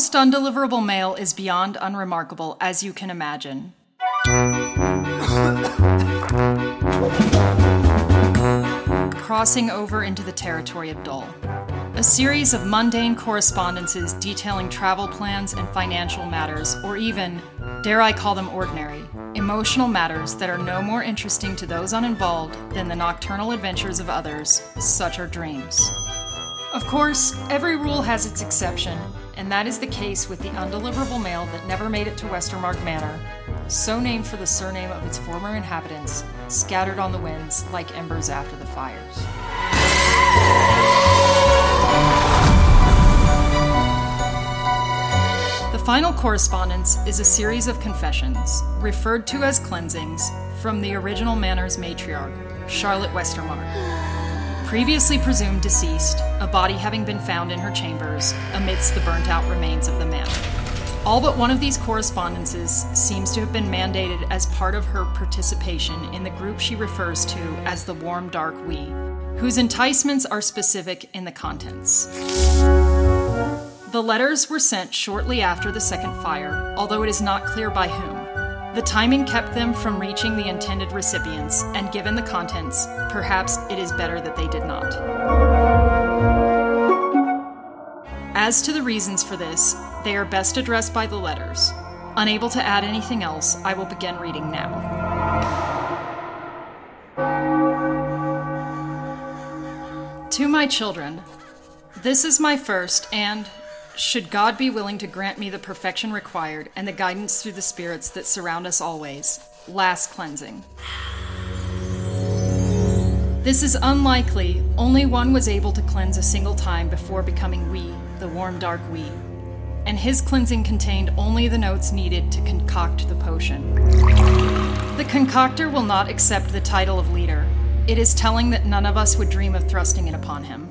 Most undeliverable mail is beyond unremarkable, as you can imagine. Crossing over into the territory of Dole. A series of mundane correspondences detailing travel plans and financial matters, or even, dare I call them ordinary, emotional matters that are no more interesting to those uninvolved than the nocturnal adventures of others, such are dreams. Of course, every rule has its exception, and that is the case with the undeliverable mail that never made it to Westermark Manor, so named for the surname of its former inhabitants, scattered on the winds like embers after the fires. The final correspondence is a series of confessions, referred to as cleansings, from the original Manor's matriarch, Charlotte Westermark. Previously presumed deceased, a body having been found in her chambers amidst the burnt out remains of the man. All but one of these correspondences seems to have been mandated as part of her participation in the group she refers to as the Warm Dark We, whose enticements are specific in the contents. The letters were sent shortly after the second fire, although it is not clear by whom. The timing kept them from reaching the intended recipients, and given the contents, perhaps it is better that they did not. As to the reasons for this, they are best addressed by the letters. Unable to add anything else, I will begin reading now. To my children, this is my first and, should God be willing to grant me the perfection required and the guidance through the spirits that surround us always, last cleansing. This is unlikely, only one was able to cleanse a single time before becoming we, the warm dark we. And his cleansing contained only the notes needed to concoct the potion. The concoctor will not accept the title of leader. It is telling that none of us would dream of thrusting it upon him.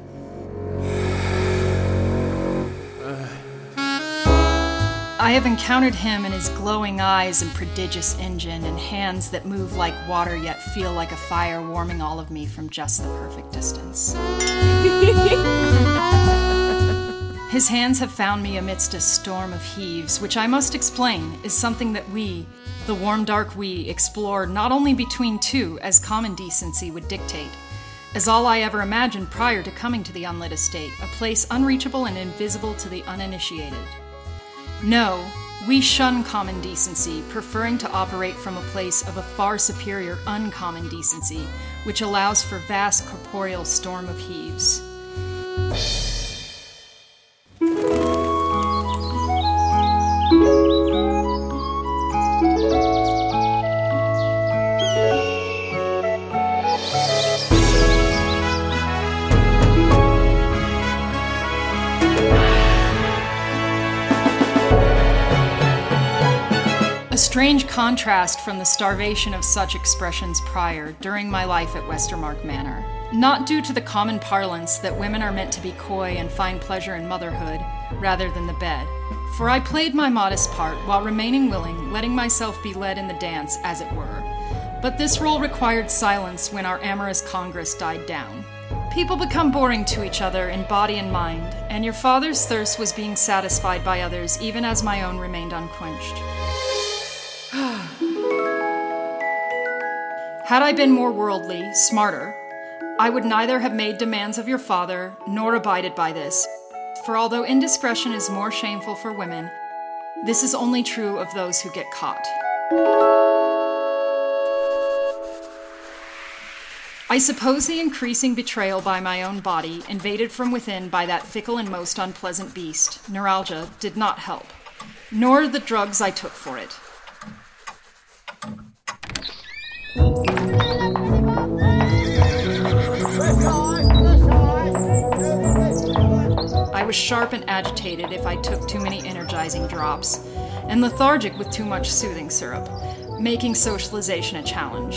I have encountered him in his glowing eyes and prodigious engine, and hands that move like water yet feel like a fire warming all of me from just the perfect distance. his hands have found me amidst a storm of heaves, which I must explain is something that we, the warm dark we, explore not only between two, as common decency would dictate, as all I ever imagined prior to coming to the unlit estate, a place unreachable and invisible to the uninitiated. No, we shun common decency, preferring to operate from a place of a far superior uncommon decency, which allows for vast corporeal storm of heaves. A strange contrast from the starvation of such expressions prior during my life at Westermark Manor. Not due to the common parlance that women are meant to be coy and find pleasure in motherhood rather than the bed. For I played my modest part while remaining willing, letting myself be led in the dance, as it were. But this role required silence when our amorous congress died down. People become boring to each other in body and mind, and your father's thirst was being satisfied by others even as my own remained unquenched. Had I been more worldly, smarter, I would neither have made demands of your father nor abided by this. For although indiscretion is more shameful for women, this is only true of those who get caught. I suppose the increasing betrayal by my own body, invaded from within by that fickle and most unpleasant beast, neuralgia, did not help, nor the drugs I took for it. Was sharp and agitated if I took too many energizing drops, and lethargic with too much soothing syrup, making socialization a challenge.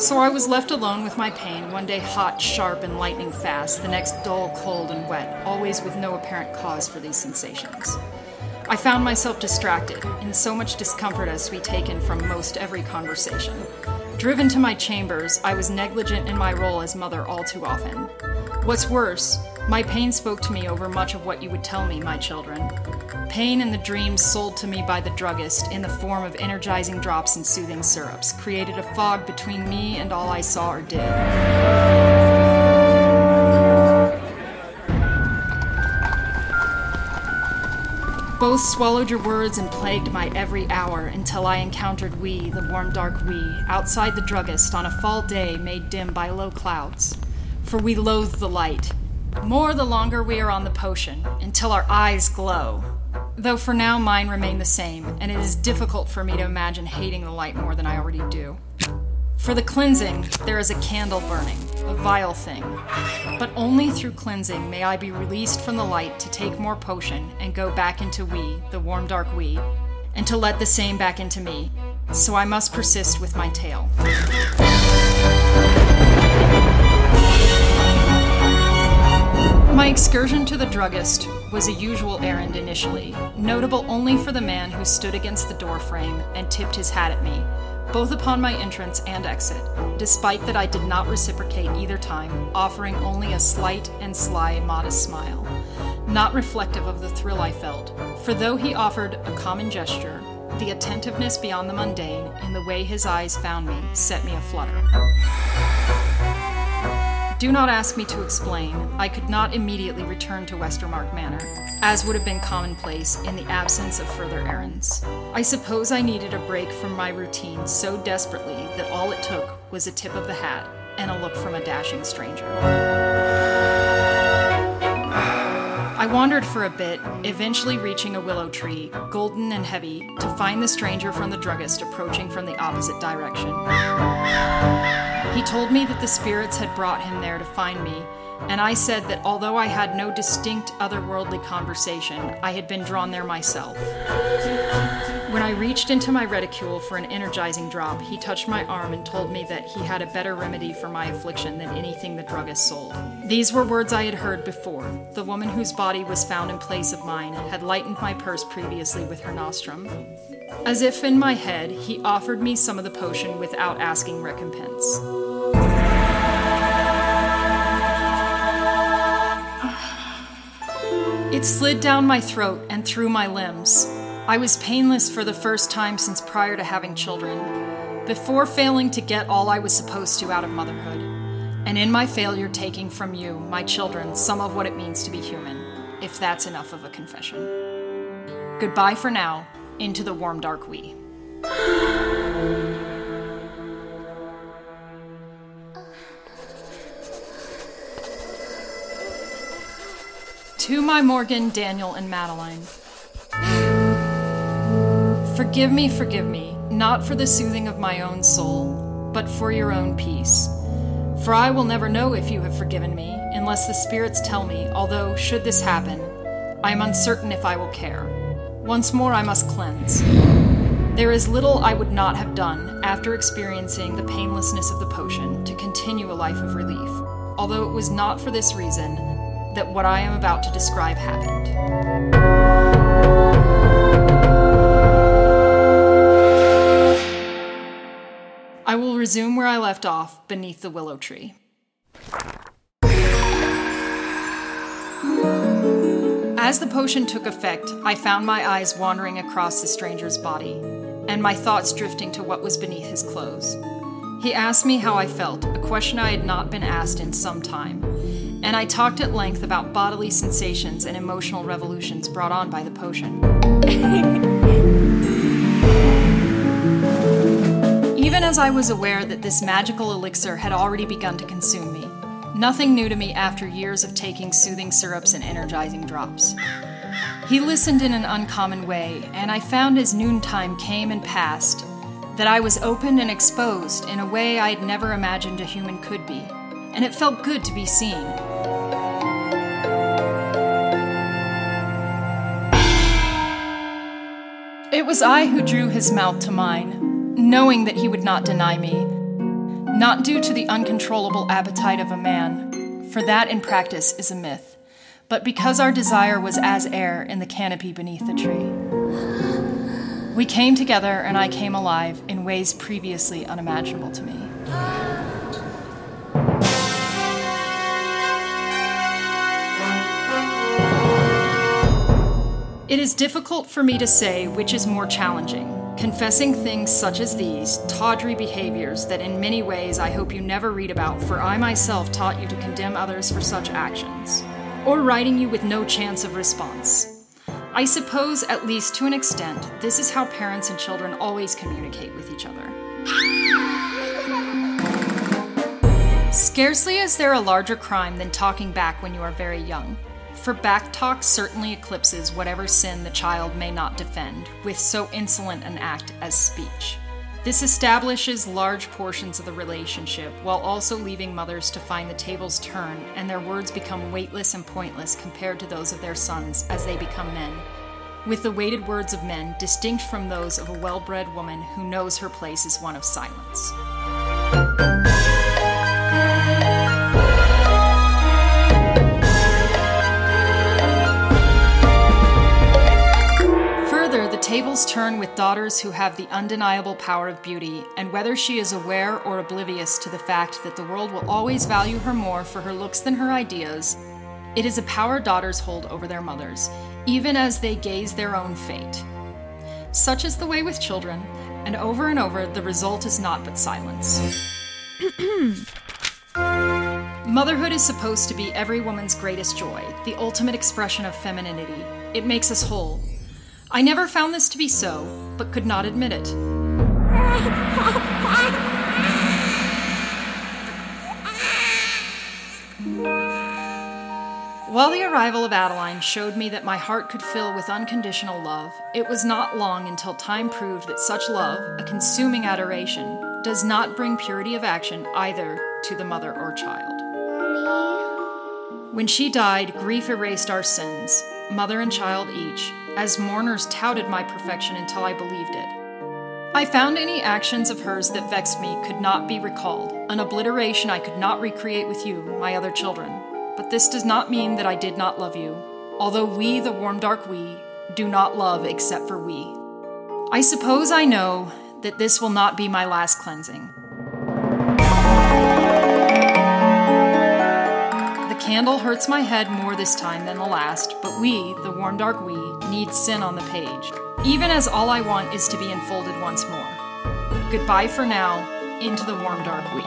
So I was left alone with my pain, one day hot, sharp, and lightning fast, the next dull, cold, and wet, always with no apparent cause for these sensations. I found myself distracted, in so much discomfort as to be taken from most every conversation. Driven to my chambers, I was negligent in my role as mother all too often. What's worse, my pain spoke to me over much of what you would tell me, my children. Pain and the dreams sold to me by the druggist in the form of energizing drops and soothing syrups created a fog between me and all I saw or did. Swallowed your words and plagued my every hour until I encountered we, the warm dark we, outside the druggist on a fall day made dim by low clouds. For we loathe the light. More the longer we are on the potion, until our eyes glow. Though for now mine remain the same, and it is difficult for me to imagine hating the light more than I already do. For the cleansing, there is a candle burning, a vile thing. But only through cleansing may I be released from the light to take more potion and go back into we, the warm dark we, and to let the same back into me. So I must persist with my tale. My excursion to the druggist was a usual errand initially, notable only for the man who stood against the doorframe and tipped his hat at me, both upon my entrance and exit, despite that I did not reciprocate either time, offering only a slight and sly, modest smile, not reflective of the thrill I felt, for though he offered a common gesture, the attentiveness beyond the mundane in the way his eyes found me set me aflutter. Do not ask me to explain. I could not immediately return to Westermark Manor, as would have been commonplace in the absence of further errands. I suppose I needed a break from my routine so desperately that all it took was a tip of the hat and a look from a dashing stranger. I wandered for a bit, eventually reaching a willow tree, golden and heavy, to find the stranger from the druggist approaching from the opposite direction. He told me that the spirits had brought him there to find me, and I said that although I had no distinct otherworldly conversation, I had been drawn there myself. When I reached into my reticule for an energizing drop, he touched my arm and told me that he had a better remedy for my affliction than anything the druggist sold. These were words I had heard before. The woman whose body was found in place of mine had lightened my purse previously with her nostrum. As if in my head, he offered me some of the potion without asking recompense. It slid down my throat and through my limbs. I was painless for the first time since prior to having children, before failing to get all I was supposed to out of motherhood, and in my failure taking from you, my children, some of what it means to be human, if that's enough of a confession. Goodbye for now, into the warm dark we. To my Morgan, Daniel, and Madeline. Forgive me, forgive me, not for the soothing of my own soul, but for your own peace. For I will never know if you have forgiven me, unless the spirits tell me, although, should this happen, I am uncertain if I will care. Once more, I must cleanse. There is little I would not have done after experiencing the painlessness of the potion to continue a life of relief, although it was not for this reason that what I am about to describe happened. I will resume where I left off beneath the willow tree. As the potion took effect, I found my eyes wandering across the stranger's body, and my thoughts drifting to what was beneath his clothes. He asked me how I felt, a question I had not been asked in some time, and I talked at length about bodily sensations and emotional revolutions brought on by the potion. as I was aware that this magical elixir had already begun to consume me, nothing new to me after years of taking soothing syrups and energizing drops. He listened in an uncommon way, and I found as noontime came and passed that I was opened and exposed in a way I had never imagined a human could be, and it felt good to be seen. It was I who drew his mouth to mine, knowing that he would not deny me, not due to the uncontrollable appetite of a man, for that in practice is a myth, but because our desire was as air in the canopy beneath the tree. We came together and I came alive in ways previously unimaginable to me. It is difficult for me to say which is more challenging confessing things such as these, tawdry behaviors that in many ways I hope you never read about, for I myself taught you to condemn others for such actions, or writing you with no chance of response. I suppose, at least to an extent, this is how parents and children always communicate with each other. Scarcely is there a larger crime than talking back when you are very young for backtalk certainly eclipses whatever sin the child may not defend with so insolent an act as speech. This establishes large portions of the relationship while also leaving mothers to find the tables turn and their words become weightless and pointless compared to those of their sons as they become men. With the weighted words of men distinct from those of a well bred woman who knows her place is one of silence. Tables turn with daughters who have the undeniable power of beauty, and whether she is aware or oblivious to the fact that the world will always value her more for her looks than her ideas, it is a power daughters hold over their mothers, even as they gaze their own fate. Such is the way with children, and over and over the result is not but silence. Motherhood is supposed to be every woman's greatest joy, the ultimate expression of femininity. It makes us whole, I never found this to be so, but could not admit it. While the arrival of Adeline showed me that my heart could fill with unconditional love, it was not long until time proved that such love, a consuming adoration, does not bring purity of action either to the mother or child. When she died, grief erased our sins, mother and child each, as mourners touted my perfection until I believed it. I found any actions of hers that vexed me could not be recalled, an obliteration I could not recreate with you, my other children. But this does not mean that I did not love you, although we, the warm dark we, do not love except for we. I suppose I know that this will not be my last cleansing. Candle hurts my head more this time than the last, but we, the warm dark we, need sin on the page, even as all I want is to be enfolded once more. Goodbye for now, into the warm dark we.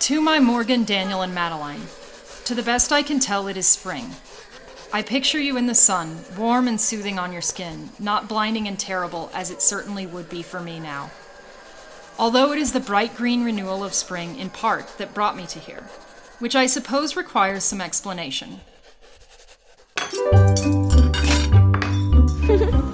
To my Morgan, Daniel, and Madeline. To the best I can tell, it is spring. I picture you in the sun, warm and soothing on your skin, not blinding and terrible as it certainly would be for me now. Although it is the bright green renewal of spring, in part, that brought me to here, which I suppose requires some explanation.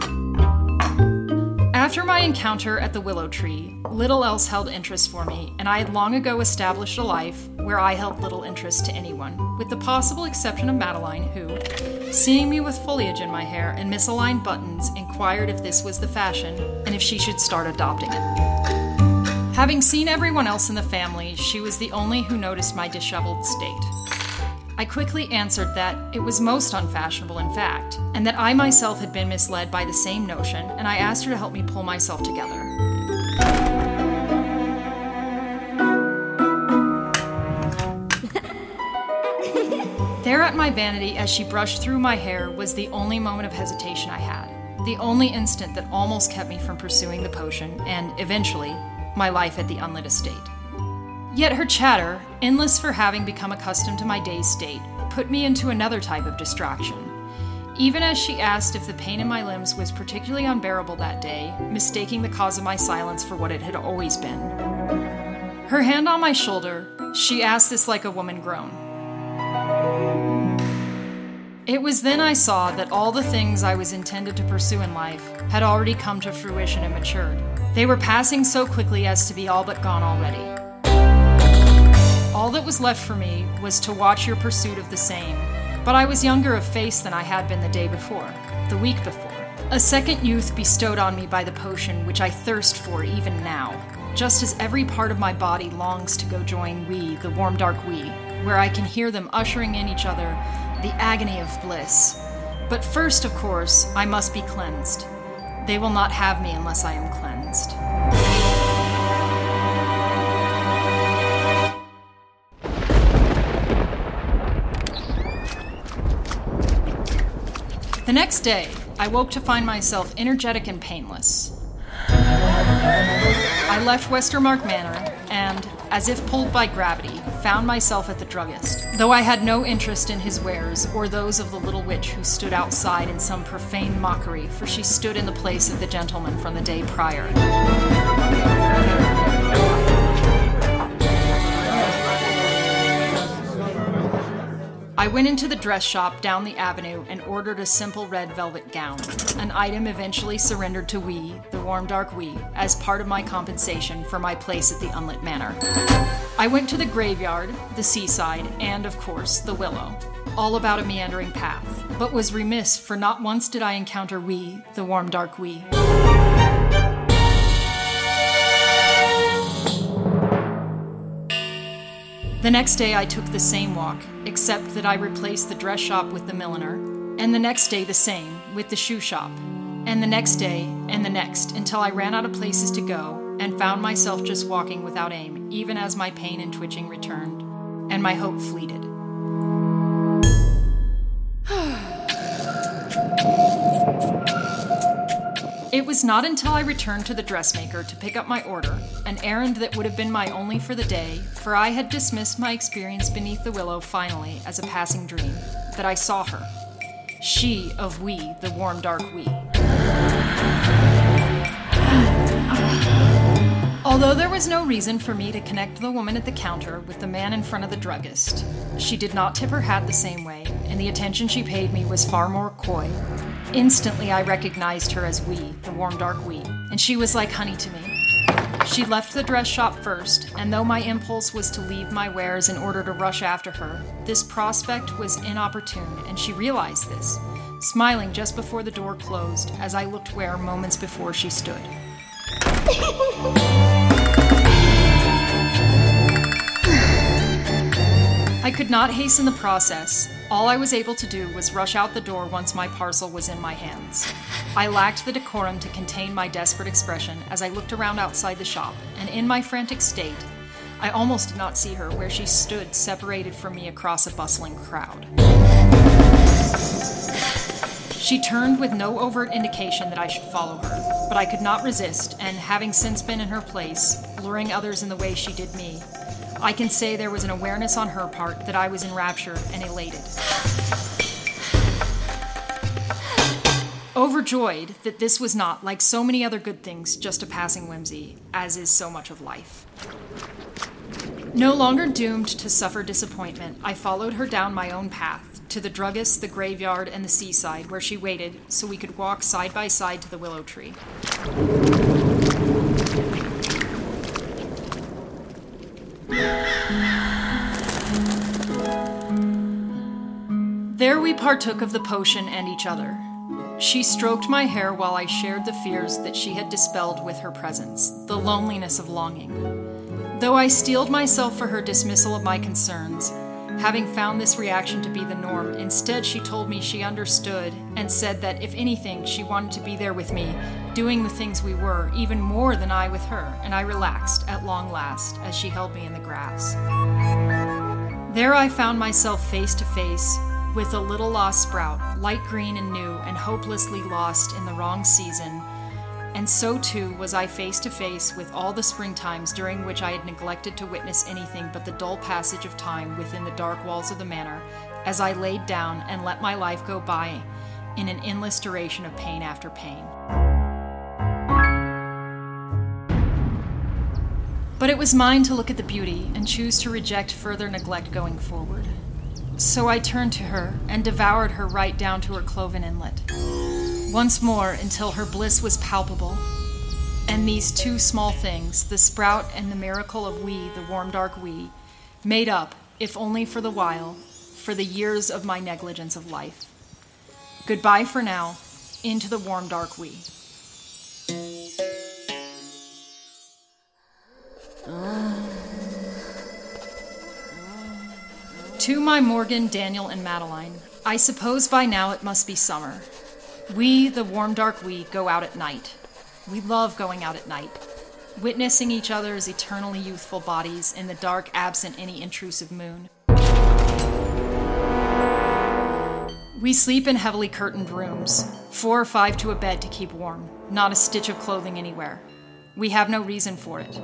After my encounter at the willow tree, little else held interest for me, and I had long ago established a life where I held little interest to anyone, with the possible exception of Madeline, who, seeing me with foliage in my hair and misaligned buttons, inquired if this was the fashion and if she should start adopting it. Having seen everyone else in the family, she was the only who noticed my disheveled state. I quickly answered that it was most unfashionable, in fact, and that I myself had been misled by the same notion, and I asked her to help me pull myself together. there at my vanity, as she brushed through my hair, was the only moment of hesitation I had, the only instant that almost kept me from pursuing the potion, and eventually, my life at the unlit estate. Yet her chatter, endless for having become accustomed to my day's state, put me into another type of distraction. Even as she asked if the pain in my limbs was particularly unbearable that day, mistaking the cause of my silence for what it had always been. Her hand on my shoulder, she asked this like a woman grown. It was then I saw that all the things I was intended to pursue in life had already come to fruition and matured. They were passing so quickly as to be all but gone already. All that was left for me was to watch your pursuit of the same. But I was younger of face than I had been the day before, the week before, A second youth bestowed on me by the potion, which I thirst for even now, just as every part of my body longs to go join we, the warm dark we, where I can hear them ushering in each other, the agony of bliss. But first, of course, I must be cleansed. They will not have me unless I am cleansed. The next day, I woke to find myself energetic and painless. I left Westermark Manor and, as if pulled by gravity, found myself at the druggist. Though I had no interest in his wares or those of the little witch who stood outside in some profane mockery, for she stood in the place of the gentleman from the day prior. I went into the dress shop down the avenue and ordered a simple red velvet gown, an item eventually surrendered to we, the warm dark we, as part of my compensation for my place at the Unlit Manor. I went to the graveyard, the seaside, and, of course, the willow, all about a meandering path, but was remiss, for not once did I encounter we, the warm dark we. The next day I took the same walk, except that I replaced the dress shop with the milliner, and the next day the same, with the shoe shop, and the next day, and the next, until I ran out of places to go and found myself just walking without aim, even as my pain and twitching returned, and my hope fleeted. It was not until I returned to the dressmaker to pick up my order, an errand that would have been my only for the day, for I had dismissed my experience beneath the willow finally as a passing dream, that I saw her. She of we, the warm dark we. Although there was no reason for me to connect the woman at the counter with the man in front of the druggist, she did not tip her hat the same way, and the attention she paid me was far more coy. Instantly, I recognized her as we, the warm dark we, and she was like honey to me. She left the dress shop first, and though my impulse was to leave my wares in order to rush after her, this prospect was inopportune, and she realized this, smiling just before the door closed as I looked where moments before she stood. I could not hasten the process. All I was able to do was rush out the door once my parcel was in my hands. I lacked the decorum to contain my desperate expression as I looked around outside the shop, and in my frantic state, I almost did not see her where she stood separated from me across a bustling crowd. She turned with no overt indication that I should follow her, but I could not resist, and having since been in her place, luring others in the way she did me, I can say there was an awareness on her part that I was enraptured and elated. Overjoyed that this was not, like so many other good things, just a passing whimsy, as is so much of life. No longer doomed to suffer disappointment, I followed her down my own path to the druggist, the graveyard, and the seaside, where she waited so we could walk side by side to the willow tree. There we partook of the potion and each other. She stroked my hair while I shared the fears that she had dispelled with her presence, the loneliness of longing. Though I steeled myself for her dismissal of my concerns, having found this reaction to be the norm, instead she told me she understood and said that if anything, she wanted to be there with me, doing the things we were, even more than I with her, and I relaxed at long last as she held me in the grass. There I found myself face to face with a little lost sprout, light green and new, and hopelessly lost in the wrong season. And so too was I face to face with all the springtimes during which I had neglected to witness anything but the dull passage of time within the dark walls of the manor, as I laid down and let my life go by in an endless duration of pain after pain. But it was mine to look at the beauty and choose to reject further neglect going forward. So I turned to her and devoured her right down to her cloven inlet. Once more until her bliss was palpable. And these two small things, the sprout and the miracle of we, the warm dark we, made up, if only for the while, for the years of my negligence of life. Goodbye for now, into the warm, dark we. To my Morgan, Daniel, and Madeline, I suppose by now it must be summer. We, the warm, dark we, go out at night. We love going out at night, witnessing each other's eternally youthful bodies in the dark, absent any intrusive moon. We sleep in heavily curtained rooms, four or five to a bed to keep warm, not a stitch of clothing anywhere. We have no reason for it.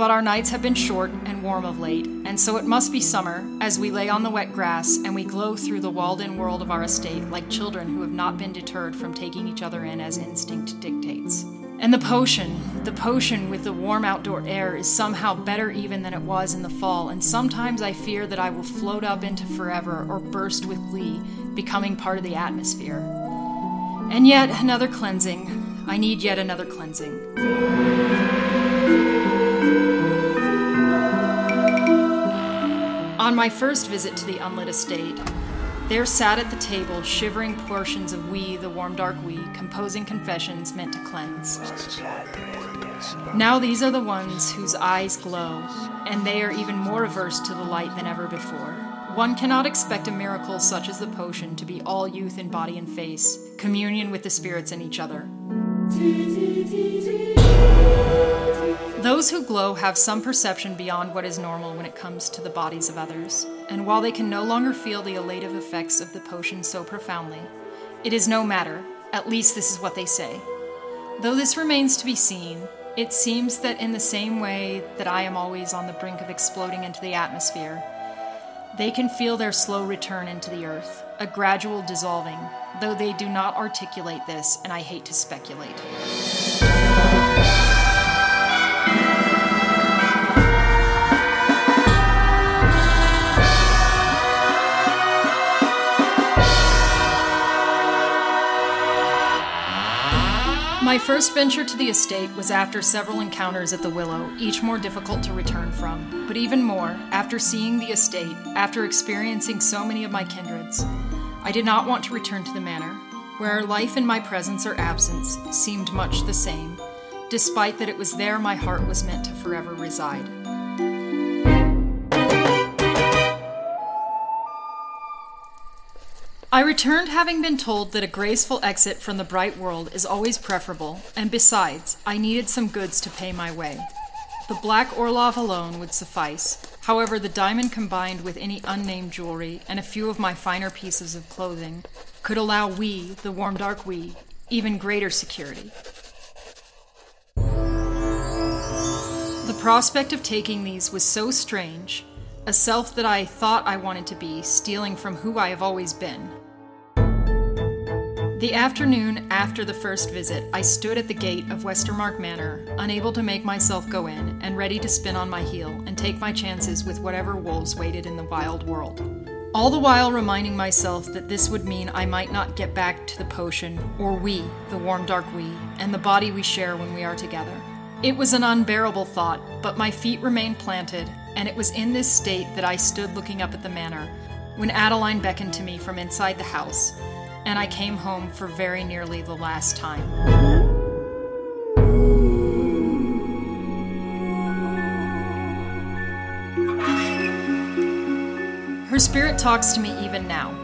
But our nights have been short and warm of late, and so it must be summer as we lay on the wet grass and we glow through the walled in world of our estate like children who have not been deterred from taking each other in as instinct dictates. And the potion, the potion with the warm outdoor air, is somehow better even than it was in the fall, and sometimes I fear that I will float up into forever or burst with glee, becoming part of the atmosphere. And yet another cleansing. I need yet another cleansing. On my first visit to the unlit estate, there sat at the table shivering portions of we, the warm dark we, composing confessions meant to cleanse. Now these are the ones whose eyes glow, and they are even more averse to the light than ever before. One cannot expect a miracle such as the potion to be all youth in body and face, communion with the spirits and each other. Those who glow have some perception beyond what is normal when it comes to the bodies of others, and while they can no longer feel the elative effects of the potion so profoundly, it is no matter, at least this is what they say. Though this remains to be seen, it seems that in the same way that I am always on the brink of exploding into the atmosphere, they can feel their slow return into the earth, a gradual dissolving, though they do not articulate this, and I hate to speculate. My first venture to the estate was after several encounters at the Willow, each more difficult to return from, but even more after seeing the estate, after experiencing so many of my kindreds. I did not want to return to the manor, where life in my presence or absence seemed much the same, despite that it was there my heart was meant to forever reside. I returned having been told that a graceful exit from the bright world is always preferable, and besides, I needed some goods to pay my way. The black Orlov alone would suffice. However, the diamond combined with any unnamed jewelry and a few of my finer pieces of clothing could allow we, the warm dark we, even greater security. The prospect of taking these was so strange, a self that I thought I wanted to be, stealing from who I have always been. The afternoon after the first visit, I stood at the gate of Westermark Manor, unable to make myself go in, and ready to spin on my heel and take my chances with whatever wolves waited in the wild world. All the while reminding myself that this would mean I might not get back to the potion, or we, the warm dark we, and the body we share when we are together. It was an unbearable thought, but my feet remained planted, and it was in this state that I stood looking up at the manor when Adeline beckoned to me from inside the house, and I came home for very nearly the last time. Her spirit talks to me even now.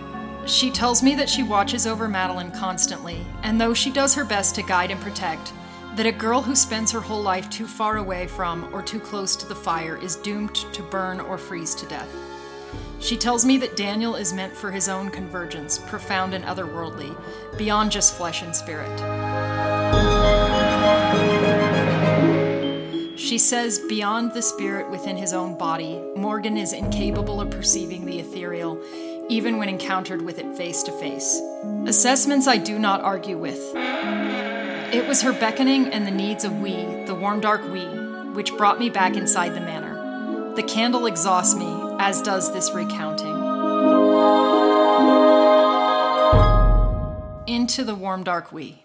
She tells me that she watches over Madeline constantly, and though she does her best to guide and protect, that a girl who spends her whole life too far away from or too close to the fire is doomed to burn or freeze to death. She tells me that Daniel is meant for his own convergence, profound and otherworldly, beyond just flesh and spirit. She says, beyond the spirit within his own body, Morgan is incapable of perceiving the ethereal, even when encountered with it face to face. Assessments I do not argue with. It was her beckoning and the needs of we, the warm dark we, which brought me back inside the manor. The candle exhausts me, as does this recounting. Into the warm dark we.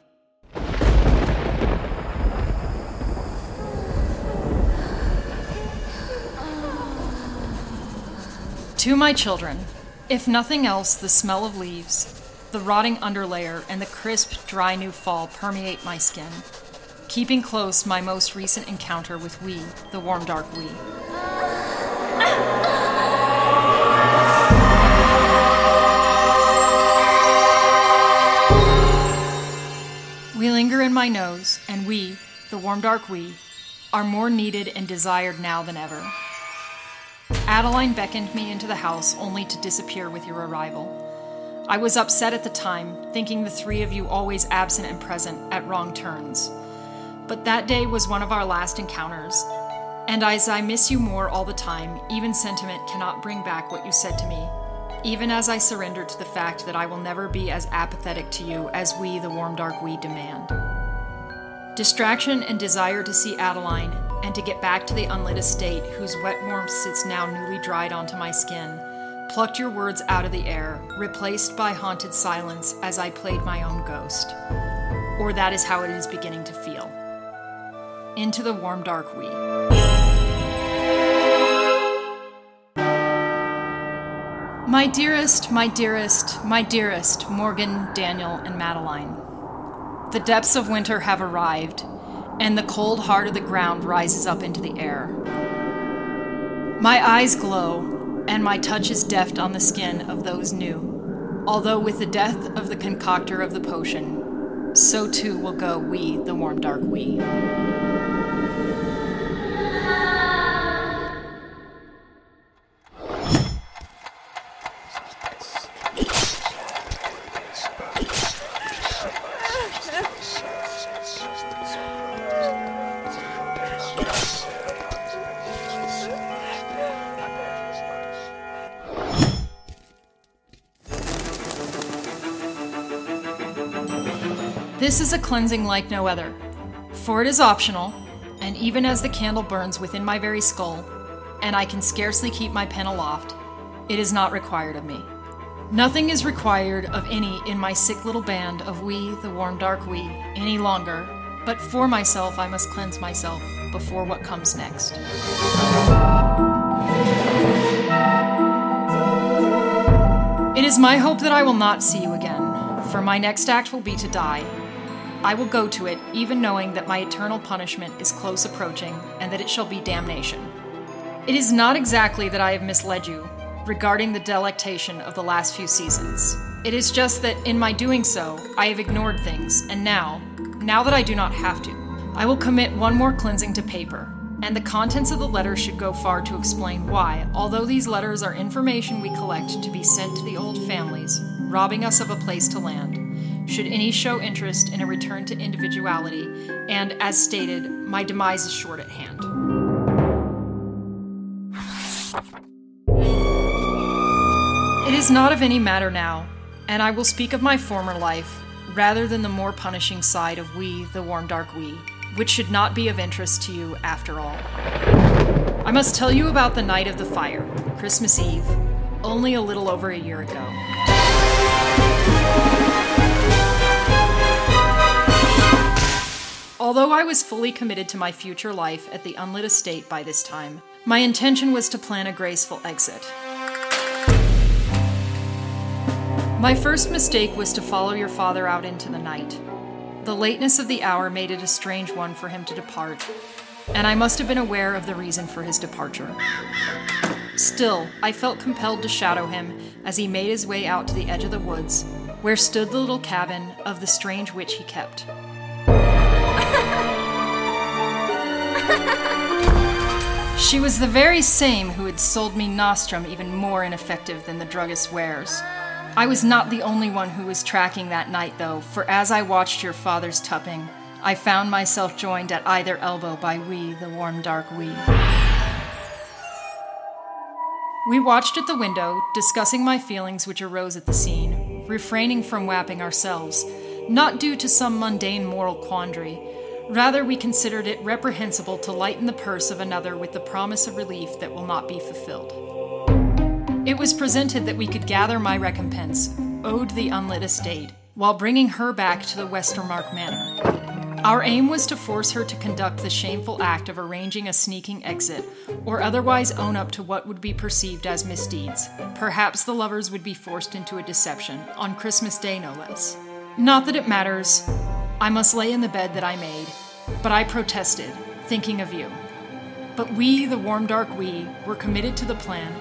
To my children, if nothing else, the smell of leaves, the rotting underlayer and the crisp, dry new fall permeate my skin, keeping close my most recent encounter with we, the warm dark we. We linger in my nose, and we, the warm dark we, are more needed and desired now than ever. Adeline beckoned me into the house only to disappear with your arrival. I was upset at the time, thinking the three of you always absent and present at wrong turns. But that day was one of our last encounters, and as I miss you more all the time, even sentiment cannot bring back what you said to me, even as I surrender to the fact that I will never be as apathetic to you as we, the warm dark we, demand. Distraction and desire to see Adeline and to get back to the unlit estate whose wet warmth sits now newly dried onto my skin plucked your words out of the air, replaced by haunted silence as I played my own ghost. Or that is how it is beginning to feel. Into the warm dark we. My dearest, my dearest, my dearest Morgan, Daniel, and Madeline. The depths of winter have arrived, and the cold heart of the ground rises up into the air. My eyes glow, and my touch is deft on the skin of those new. Although with the death of the concoctor of the potion, so too will go we, the warm dark we. A cleansing like no other, for it is optional, and even as the candle burns within my very skull, and I can scarcely keep my pen aloft, it is not required of me. Nothing is required of any in my sick little band of we, the warm dark we, any longer, but for myself I must cleanse myself before what comes next. It is my hope that I will not see you again, for my next act will be to die, I will go to it, even knowing that my eternal punishment is close approaching and that it shall be damnation. It is not exactly that I have misled you regarding the delectation of the last few seasons. It is just that in my doing so, I have ignored things, and now, now that I do not have to, I will commit one more cleansing to paper, and the contents of the letter should go far to explain why, although these letters are information we collect to be sent to the old families, robbing us of a place to land should any show interest in a return to individuality, and as stated, my demise is short at hand. It is not of any matter now, and I will speak of my former life rather than the more punishing side of we, the warm dark we, which should not be of interest to you after all. I must tell you about the night of the fire, Christmas Eve, only a little over a year ago. Although I was fully committed to my future life at the unlit estate by this time, my intention was to plan a graceful exit. My first mistake was to follow your father out into the night. The lateness of the hour made it a strange one for him to depart, and I must have been aware of the reason for his departure. Still, I felt compelled to shadow him as he made his way out to the edge of the woods, where stood the little cabin of the strange witch he kept. She was the very same who had sold me nostrum even more ineffective than the druggist's wares. I was not the only one who was tracking that night, though, for as I watched your father's tupping, I found myself joined at either elbow by we, the warm, dark we. We watched at the window, discussing my feelings which arose at the scene, refraining from wapping ourselves, not due to some mundane moral quandary, Rather, we considered it reprehensible to lighten the purse of another with the promise of relief that will not be fulfilled. It was presented that we could gather my recompense, owed the unlit estate, while bringing her back to the Westermark Manor. Our aim was to force her to conduct the shameful act of arranging a sneaking exit, or otherwise own up to what would be perceived as misdeeds. Perhaps the lovers would be forced into a deception, on Christmas Day no less. Not that it matters. I must lay in the bed that I made, but I protested, thinking of you. But we, the warm dark we, were committed to the plan,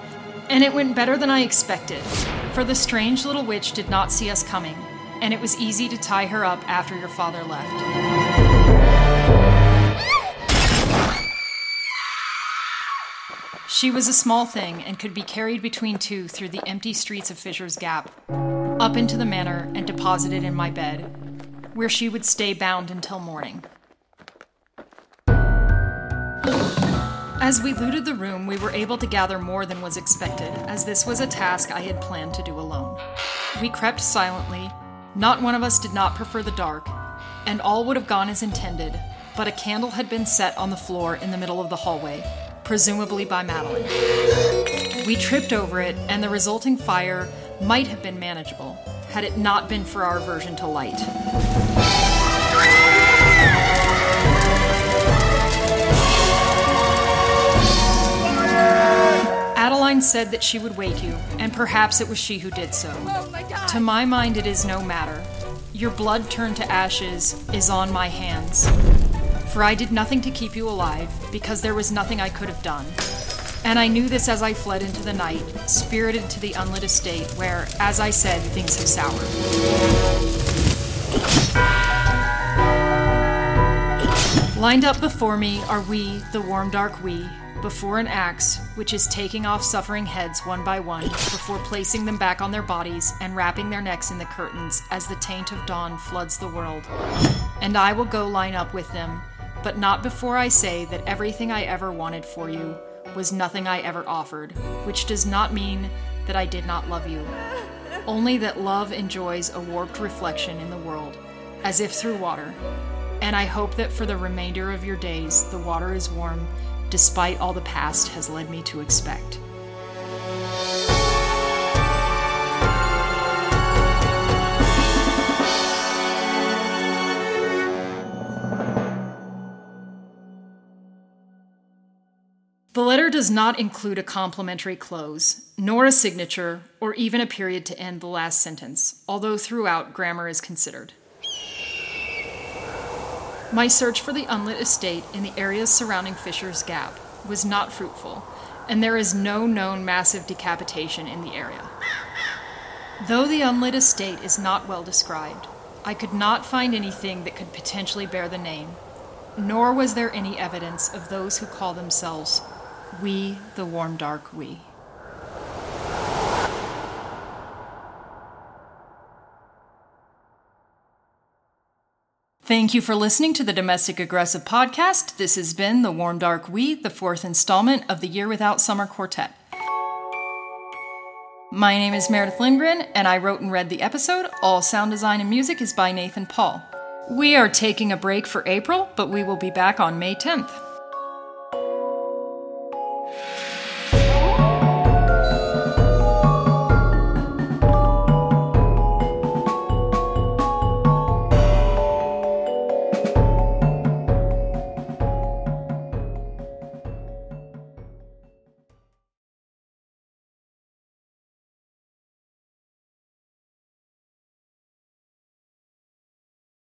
and it went better than I expected, for the strange little witch did not see us coming and it was easy to tie her up after your father left. She was a small thing and could be carried between two through the empty streets of Fisher's Gap, up into the manor and deposited in my bed, where she would stay bound until morning. As we looted the room, we were able to gather more than was expected, as this was a task I had planned to do alone. We crept silently, not one of us did not prefer the dark, and all would have gone as intended, but a candle had been set on the floor in the middle of the hallway, presumably by Madeline. We tripped over it, and the resulting fire might have been manageable had it not been for our aversion to light. Adeline said that she would wake you, and perhaps it was she who did so. Oh my to my mind, it is no matter. Your blood turned to ashes is on my hands. For I did nothing to keep you alive, because there was nothing I could have done. And I knew this as I fled into the night, spirited to the unlit estate where, as I said, things have soured. Lined up before me are we, the warm dark we, before an axe, which is taking off suffering heads one by one, before placing them back on their bodies and wrapping their necks in the curtains as the taint of dawn floods the world. And I will go line up with them, but not before I say that everything I ever wanted for you was nothing I ever offered, which does not mean that I did not love you. Only that love enjoys a warped reflection in the world, as if through water. And I hope that for the remainder of your days, the water is warm despite all the past has led me to expect. The letter does not include a complimentary close, nor a signature, or even a period to end the last sentence, although throughout grammar is considered. My search for the unlit estate in the areas surrounding Fisher's Gap was not fruitful, and there is no known massive decapitation in the area. Though the unlit estate is not well described, I could not find anything that could potentially bear the name, nor was there any evidence of those who call themselves We, the Warm Dark We. Thank you for listening to the Domestic Aggressive Podcast. This has been The Warm Dark We, the fourth installment of the Year Without Summer Quartet. My name is Meredith Lindgren, and I wrote and read the episode. All sound design and music is by Nathan Paul. We are taking a break for April, but we will be back on May 10th.